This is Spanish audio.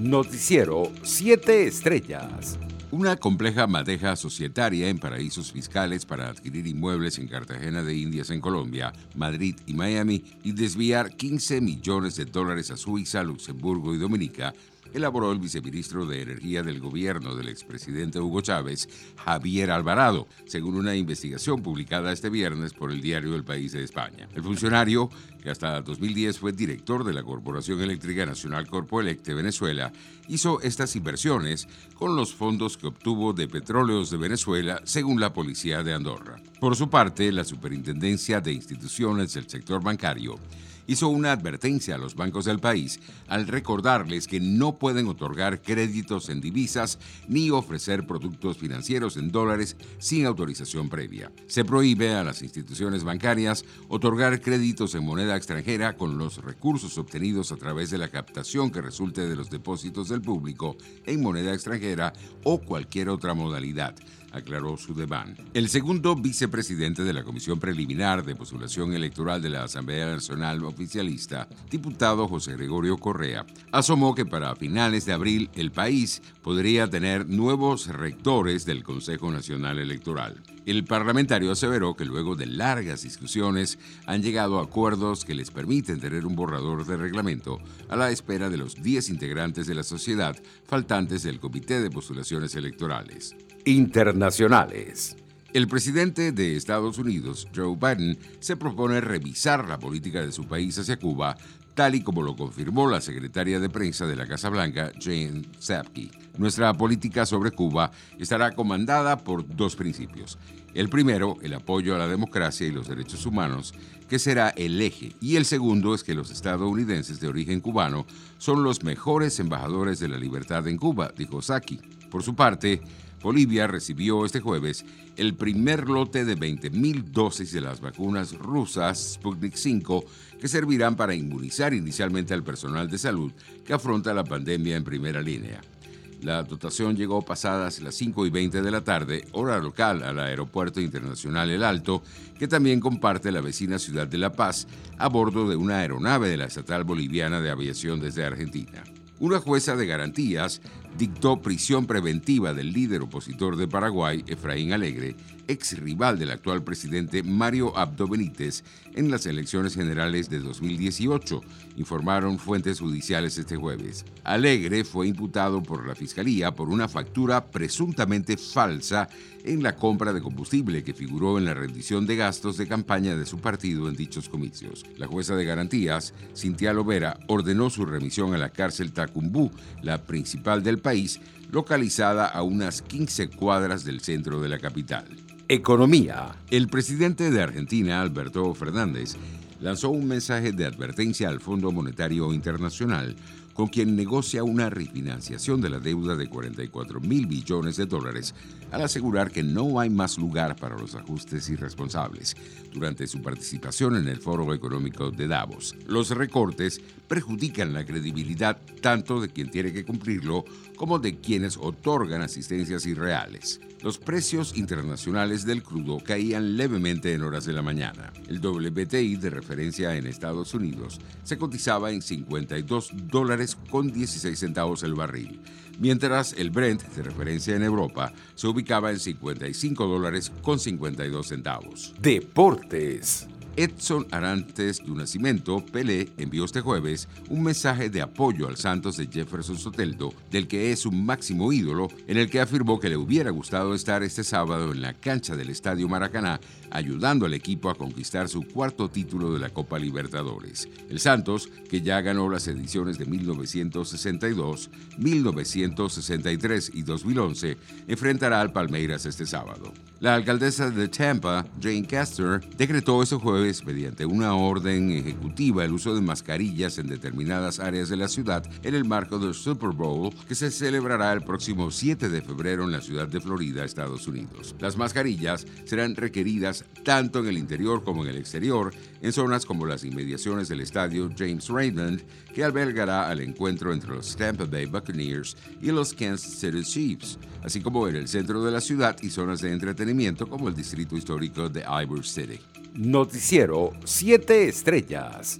Noticiero 7 Estrellas. Una compleja madeja societaria en paraísos fiscales para adquirir inmuebles en Cartagena de Indias en Colombia, Madrid y Miami y desviar 15 millones de dólares a Suiza, Luxemburgo y Dominica elaboró el viceministro de Energía del gobierno del expresidente Hugo Chávez, Javier Alvarado, según una investigación publicada este viernes por el diario El País de España. El funcionario, que hasta 2010 fue director de la Corporación Eléctrica Nacional Corpoelec de Venezuela, hizo estas inversiones con los fondos que obtuvo de Petróleos de Venezuela, según la policía de Andorra. Por su parte, la Superintendencia de Instituciones del Sector Bancario hizo una advertencia a los bancos del país al recordarles que no pueden otorgar créditos en divisas ni ofrecer productos financieros en dólares sin autorización previa. Se prohíbe a las instituciones bancarias otorgar créditos en moneda extranjera con los recursos obtenidos a través de la captación que resulte de los depósitos del público en moneda extranjera o cualquier otra modalidad aclaró Sudeban. El segundo vicepresidente de la Comisión Preliminar de Postulación Electoral de la Asamblea Nacional Oficialista, diputado José Gregorio Correa, asomó que para finales de abril el país podría tener nuevos rectores del Consejo Nacional Electoral. El parlamentario aseveró que luego de largas discusiones han llegado a acuerdos que les permiten tener un borrador de reglamento a la espera de los 10 integrantes de la sociedad faltantes del Comité de Postulaciones Electorales internacionales. El presidente de Estados Unidos, Joe Biden, se propone revisar la política de su país hacia Cuba, tal y como lo confirmó la secretaria de prensa de la Casa Blanca, Jane Psaki. Nuestra política sobre Cuba estará comandada por dos principios. El primero, el apoyo a la democracia y los derechos humanos, que será el eje. Y el segundo es que los estadounidenses de origen cubano son los mejores embajadores de la libertad en Cuba, dijo Psaki. Por su parte, Bolivia recibió este jueves el primer lote de 20.000 dosis de las vacunas rusas Sputnik 5 que servirán para inmunizar inicialmente al personal de salud que afronta la pandemia en primera línea. La dotación llegó pasadas las 5 y 20 de la tarde, hora local, al Aeropuerto Internacional El Alto, que también comparte la vecina ciudad de La Paz, a bordo de una aeronave de la Estatal Boliviana de Aviación desde Argentina. Una jueza de garantías dictó prisión preventiva del líder opositor de Paraguay, Efraín Alegre, ex rival del actual presidente Mario Abdo Benítez, en las elecciones generales de 2018, informaron fuentes judiciales este jueves. Alegre fue imputado por la Fiscalía por una factura presuntamente falsa en la compra de combustible que figuró en la rendición de gastos de campaña de su partido en dichos comicios. La jueza de garantías, Cintia Lovera, ordenó su remisión a la cárcel Tacumbú, la principal del país, localizada a unas 15 cuadras del centro de la capital. Economía. El presidente de Argentina, Alberto Fernández, lanzó un mensaje de advertencia al Fondo Monetario Internacional con quien negocia una refinanciación de la deuda de 44 mil billones de dólares, al asegurar que no hay más lugar para los ajustes irresponsables durante su participación en el Foro Económico de Davos. Los recortes perjudican la credibilidad tanto de quien tiene que cumplirlo como de quienes otorgan asistencias irreales. Los precios internacionales del crudo caían levemente en horas de la mañana. El WTI de referencia en Estados Unidos se cotizaba en 52 dólares con 16 centavos el barril, mientras el Brent de referencia en Europa se ubicaba en 55 dólares con 52 centavos. Deportes. Edson Arantes de Nacimiento, Pelé, envió este jueves un mensaje de apoyo al Santos de Jefferson Soteldo, del que es un máximo ídolo, en el que afirmó que le hubiera gustado estar este sábado en la cancha del Estadio Maracaná, ayudando al equipo a conquistar su cuarto título de la Copa Libertadores. El Santos, que ya ganó las ediciones de 1962, 1963 y 2011, enfrentará al Palmeiras este sábado. La alcaldesa de Tampa, Jane Castor, decretó este jueves mediante una orden ejecutiva el uso de mascarillas en determinadas áreas de la ciudad en el marco del Super Bowl que se celebrará el próximo 7 de febrero en la ciudad de Florida, Estados Unidos. Las mascarillas serán requeridas tanto en el interior como en el exterior, en zonas como las inmediaciones del estadio James Raymond, que albergará al encuentro entre los Tampa Bay Buccaneers y los Kansas City Chiefs, así como en el centro de la ciudad y zonas de como el distrito histórico de Ivor City. Noticiero 7 Estrellas.